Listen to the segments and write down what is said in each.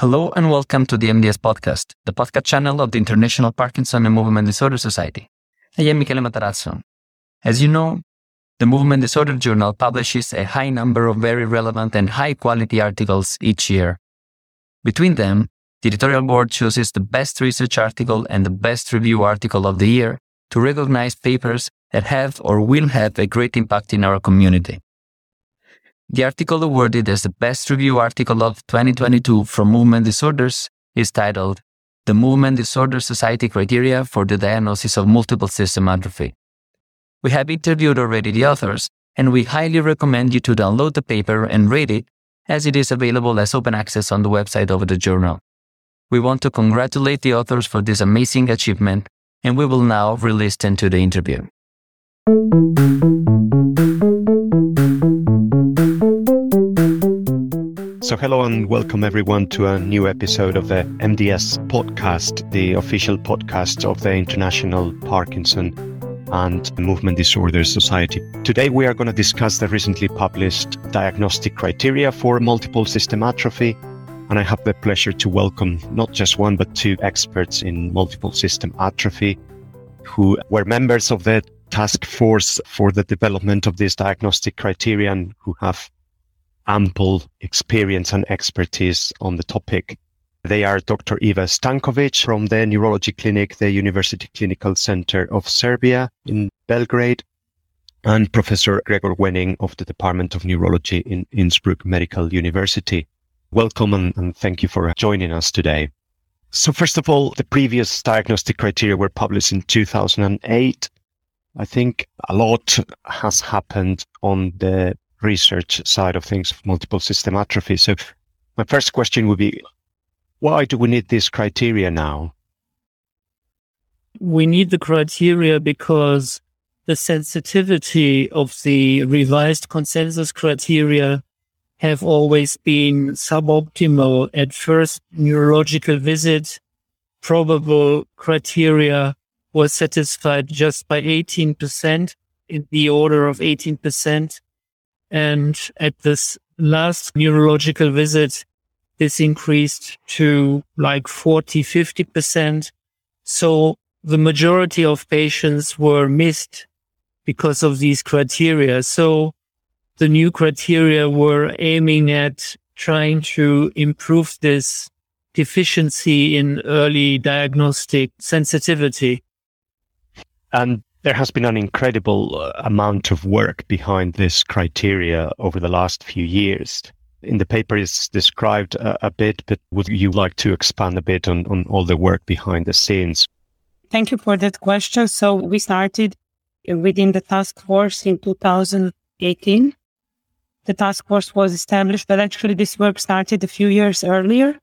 Hello and welcome to the MDS podcast, the podcast channel of the International Parkinson and Movement Disorder Society. I am Michele Matarazzo. As you know, the Movement Disorder Journal publishes a high number of very relevant and high quality articles each year. Between them, the editorial board chooses the best research article and the best review article of the year to recognize papers that have or will have a great impact in our community. The article awarded as the best review article of 2022 from Movement Disorders is titled The Movement Disorder Society Criteria for the Diagnosis of Multiple System Atrophy. We have interviewed already the authors, and we highly recommend you to download the paper and read it, as it is available as open access on the website of the journal. We want to congratulate the authors for this amazing achievement, and we will now re-listen to the interview. So, hello and welcome everyone to a new episode of the MDS podcast, the official podcast of the International Parkinson and Movement Disorders Society. Today, we are going to discuss the recently published diagnostic criteria for multiple system atrophy. And I have the pleasure to welcome not just one, but two experts in multiple system atrophy who were members of the task force for the development of this diagnostic criteria and who have ample experience and expertise on the topic. They are Dr. Iva Stankovic from the Neurology Clinic, the University Clinical Center of Serbia in Belgrade, and Professor Gregor Wenning of the Department of Neurology in Innsbruck Medical University. Welcome and, and thank you for joining us today. So first of all, the previous diagnostic criteria were published in 2008. I think a lot has happened on the research side of things of multiple system atrophy. So my first question would be, why do we need this criteria now? We need the criteria because the sensitivity of the revised consensus criteria have always been suboptimal at first neurological visit. Probable criteria was satisfied just by 18% in the order of 18%. And at this last neurological visit, this increased to like 40, 50%. So the majority of patients were missed because of these criteria. So the new criteria were aiming at trying to improve this deficiency in early diagnostic sensitivity. And there has been an incredible uh, amount of work behind this criteria over the last few years. In the paper, it's described a, a bit, but would you like to expand a bit on, on all the work behind the scenes? Thank you for that question. So we started within the task force in 2018. The task force was established, but actually this work started a few years earlier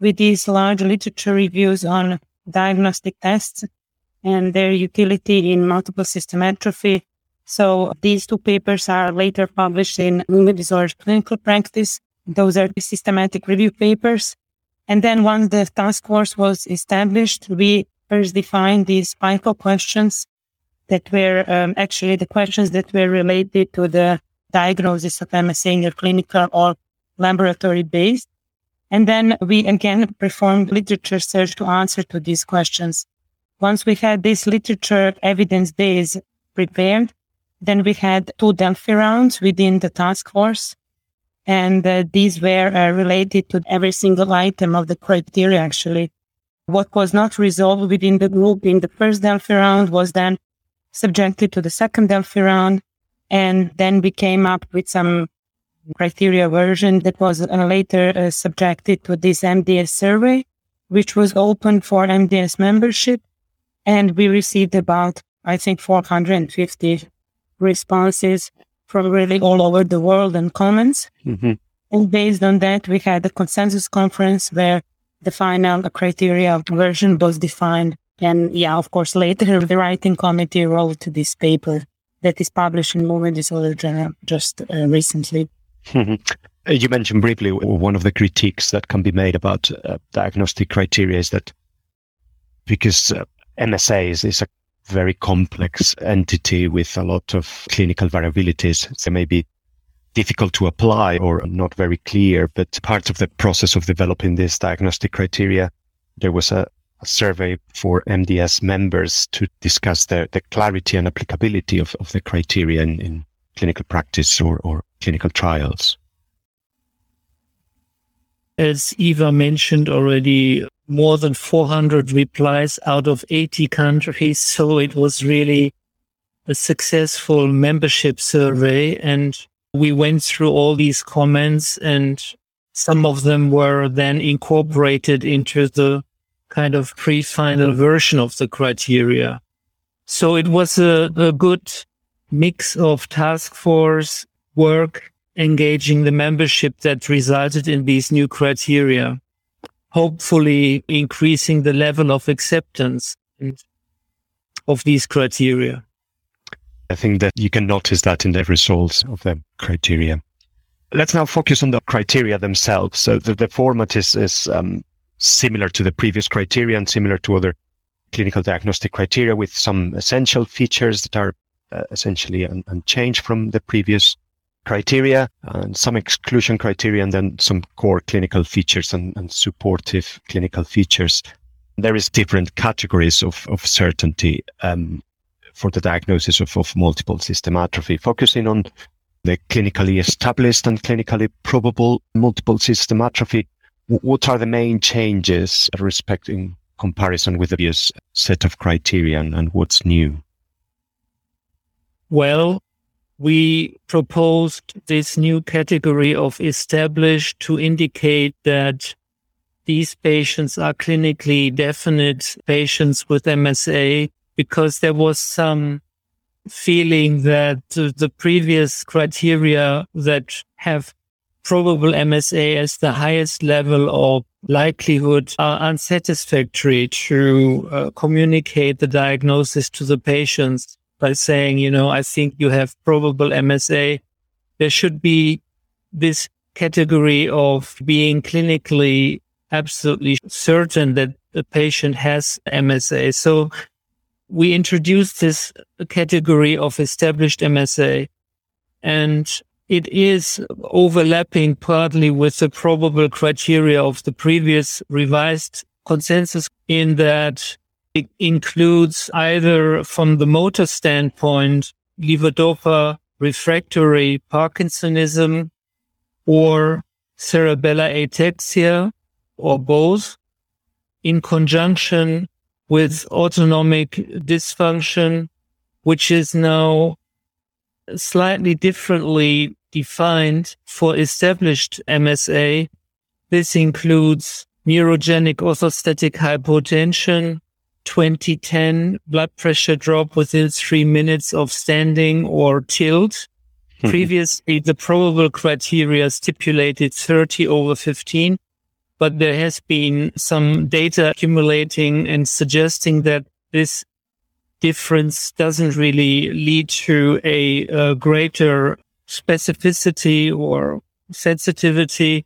with these large literature reviews on diagnostic tests and their utility in multiple system atrophy. So these two papers are later published in Movement Disorder Clinical Practice. Those are the systematic review papers. And then once the task force was established, we first defined these PICO questions that were um, actually the questions that were related to the diagnosis of MSA in your clinical or laboratory based. And then we again performed literature search to answer to these questions. Once we had this literature evidence base prepared, then we had two Delphi rounds within the task force. And uh, these were uh, related to every single item of the criteria, actually. What was not resolved within the group in the first Delphi round was then subjected to the second Delphi round. And then we came up with some criteria version that was uh, later uh, subjected to this MDS survey, which was open for MDS membership. And we received about, I think, 450 responses from really all over the world and comments. Mm-hmm. And based on that, we had a consensus conference where the final criteria version was defined. And yeah, of course, later the writing committee wrote this paper that is published in Movement Disorder Journal just uh, recently. Mm-hmm. You mentioned briefly one of the critiques that can be made about uh, diagnostic criteria is that because uh, MSA is, is a very complex entity with a lot of clinical variabilities. There may be difficult to apply or not very clear. But part of the process of developing this diagnostic criteria, there was a, a survey for MDS members to discuss the, the clarity and applicability of, of the criteria in, in clinical practice or, or clinical trials. As Iva mentioned already, more than 400 replies out of 80 countries. So it was really a successful membership survey. And we went through all these comments and some of them were then incorporated into the kind of pre-final version of the criteria. So it was a, a good mix of task force work engaging the membership that resulted in these new criteria, hopefully increasing the level of acceptance of these criteria. I think that you can notice that in the results of the criteria. Let's now focus on the criteria themselves. So the, the format is, is um, similar to the previous criteria and similar to other clinical diagnostic criteria with some essential features that are uh, essentially un- unchanged from the previous criteria and some exclusion criteria and then some core clinical features and, and supportive clinical features. There is different categories of, of certainty um, for the diagnosis of, of multiple system atrophy, focusing on the clinically established and clinically probable multiple system atrophy. What are the main changes respecting comparison with the previous set of criteria and what's new? Well, we proposed this new category of established to indicate that these patients are clinically definite patients with MSA because there was some feeling that the previous criteria that have probable MSA as the highest level of likelihood are unsatisfactory to uh, communicate the diagnosis to the patients by saying, you know, I think you have probable MSA. There should be this category of being clinically absolutely certain that the patient has MSA. So we introduced this category of established MSA and it is overlapping partly with the probable criteria of the previous revised consensus in that it includes either from the motor standpoint, levodopa refractory Parkinsonism or cerebellar ataxia or both in conjunction with autonomic dysfunction, which is now slightly differently defined for established MSA. This includes neurogenic orthostatic hypotension, 2010 blood pressure drop within three minutes of standing or tilt. Hmm. Previously, the probable criteria stipulated 30 over 15, but there has been some data accumulating and suggesting that this difference doesn't really lead to a, a greater specificity or sensitivity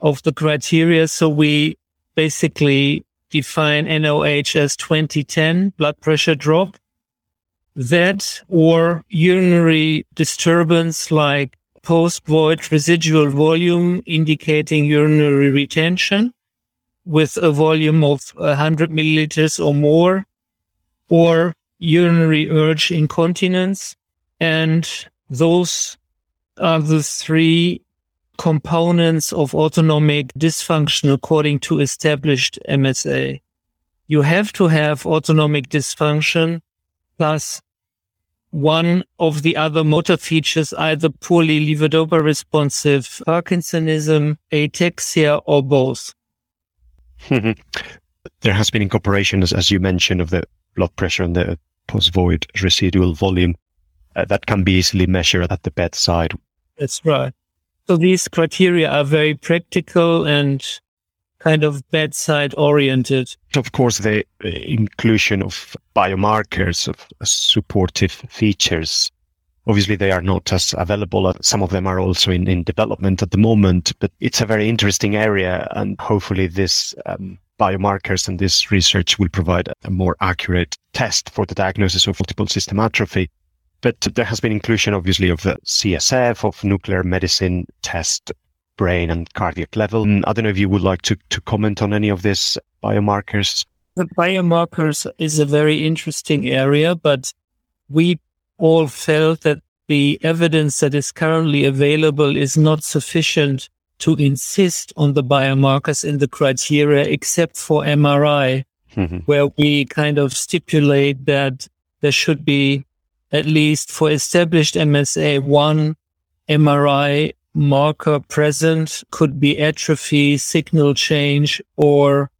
of the criteria. So we basically define NOH as 2010 blood pressure drop. That or urinary disturbance like post-void residual volume indicating urinary retention with a volume of 100 milliliters or more, or urinary urge incontinence. And those are the three components of autonomic dysfunction according to established MSA. You have to have autonomic dysfunction plus one of the other motor features, either poorly levodopa responsive Parkinsonism, ataxia, or both. there has been incorporation, as, as you mentioned, of the blood pressure and the post-void residual volume uh, that can be easily measured at the bedside. That's right. So these criteria are very practical and kind of bedside oriented. Of course, the inclusion of biomarkers of supportive features. Obviously, they are not as available. Some of them are also in, in development at the moment, but it's a very interesting area. And hopefully this um, biomarkers and this research will provide a more accurate test for the diagnosis of multiple system atrophy. But there has been inclusion, obviously, of CSF, of nuclear medicine test, brain and cardiac level. And I don't know if you would like to, to comment on any of these biomarkers. The biomarkers is a very interesting area, but we all felt that the evidence that is currently available is not sufficient to insist on the biomarkers in the criteria, except for MRI, mm-hmm. where we kind of stipulate that there should be at least for established MSA one MRI marker present could be atrophy, signal change, or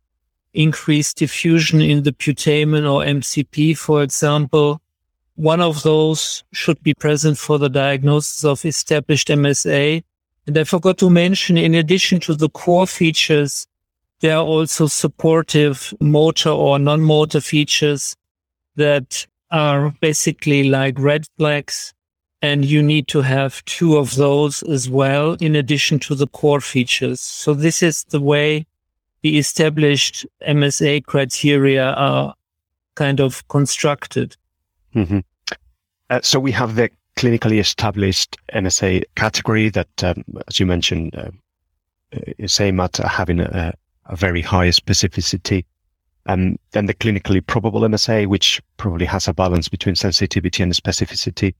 increased diffusion in the putamen or MCP, for example. One of those should be present for the diagnosis of established MSA. And I forgot to mention, in addition to the core features, there are also supportive motor or non-motor features that are basically like red flags. And you need to have two of those as well, in addition to the core features. So this is the way the established MSA criteria are kind of constructed. Mm-hmm. Uh, so we have the clinically established MSA category that, um, as you mentioned, uh, is aimed at having a, a very high specificity. Um, then the clinically probable MSA, which probably has a balance between sensitivity and specificity.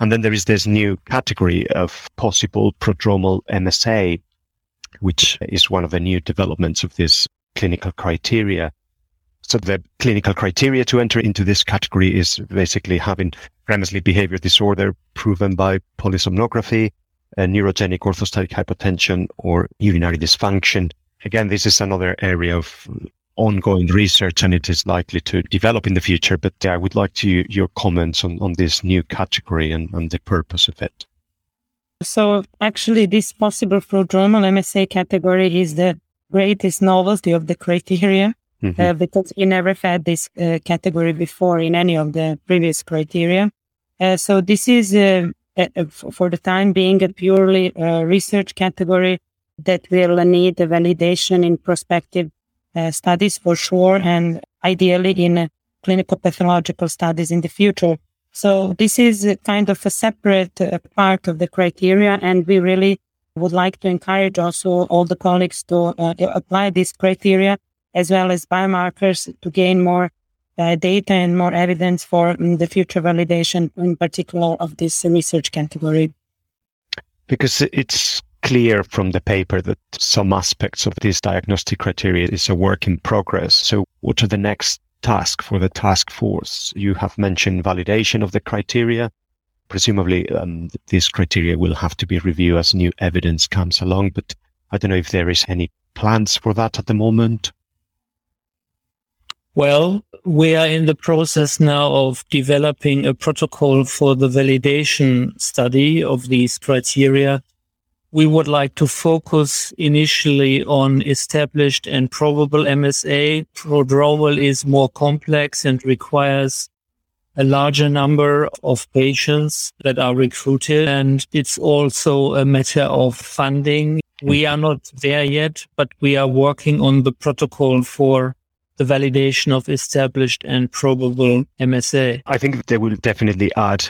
And then there is this new category of possible prodromal MSA, which is one of the new developments of this clinical criteria. So the clinical criteria to enter into this category is basically having Grammer's behavior disorder proven by polysomnography, neurogenic orthostatic hypotension, or urinary dysfunction. Again, this is another area of ongoing research and it is likely to develop in the future. But I would like to your comments on, on this new category and, and the purpose of it. So actually, this possible prodromal MSA category is the greatest novelty of the criteria mm-hmm. uh, because we never had this uh, category before in any of the previous criteria. Uh, so this is, uh, for the time being, a purely uh, research category that will need a validation in prospective uh, studies for sure, and ideally in clinical pathological studies in the future. So this is kind of a separate part of the criteria, and we really would like to encourage also all the colleagues to apply this criteria as well as biomarkers to gain more uh, data and more evidence for um, the future validation, in particular of this research category. Because it's clear from the paper that some aspects of this diagnostic criteria is a work in progress. So, what are the next tasks for the task force? You have mentioned validation of the criteria. Presumably, um, this criteria will have to be reviewed as new evidence comes along, but I don't know if there is any plans for that at the moment. Well, we are in the process now of developing a protocol for the validation study of these criteria. We would like to focus initially on established and probable MSA. Prodromal is more complex and requires a larger number of patients that are recruited. And it's also a matter of funding. We are not there yet, but we are working on the protocol for the validation of established and probable MSA? I think they will definitely add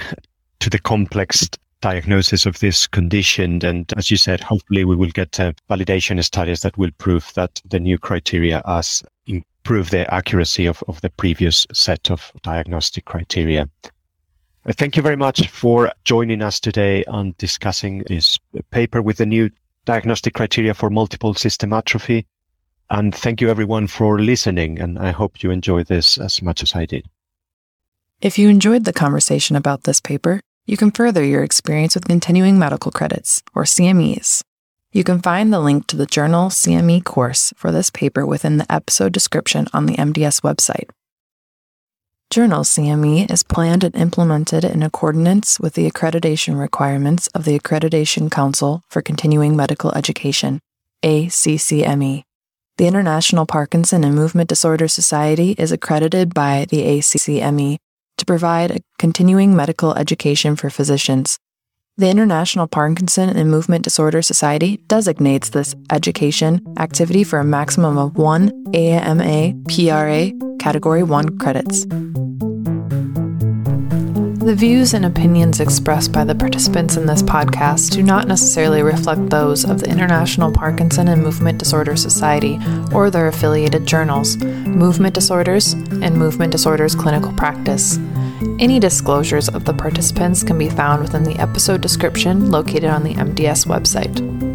to the complex diagnosis of this condition. And as you said, hopefully we will get uh, validation studies that will prove that the new criteria as improve the accuracy of, of the previous set of diagnostic criteria. Thank you very much for joining us today on discussing this paper with the new diagnostic criteria for multiple system atrophy. And thank you everyone for listening. And I hope you enjoyed this as much as I did. If you enjoyed the conversation about this paper, you can further your experience with continuing medical credits, or CMEs. You can find the link to the journal CME course for this paper within the episode description on the MDS website. Journal CME is planned and implemented in accordance with the accreditation requirements of the Accreditation Council for Continuing Medical Education, ACCME. The International Parkinson and Movement Disorder Society is accredited by the ACCME to provide a continuing medical education for physicians. The International Parkinson and Movement Disorder Society designates this education activity for a maximum of one AMA PRA Category 1 credits. The views and opinions expressed by the participants in this podcast do not necessarily reflect those of the International Parkinson and Movement Disorder Society or their affiliated journals, Movement Disorders and Movement Disorders Clinical Practice. Any disclosures of the participants can be found within the episode description located on the MDS website.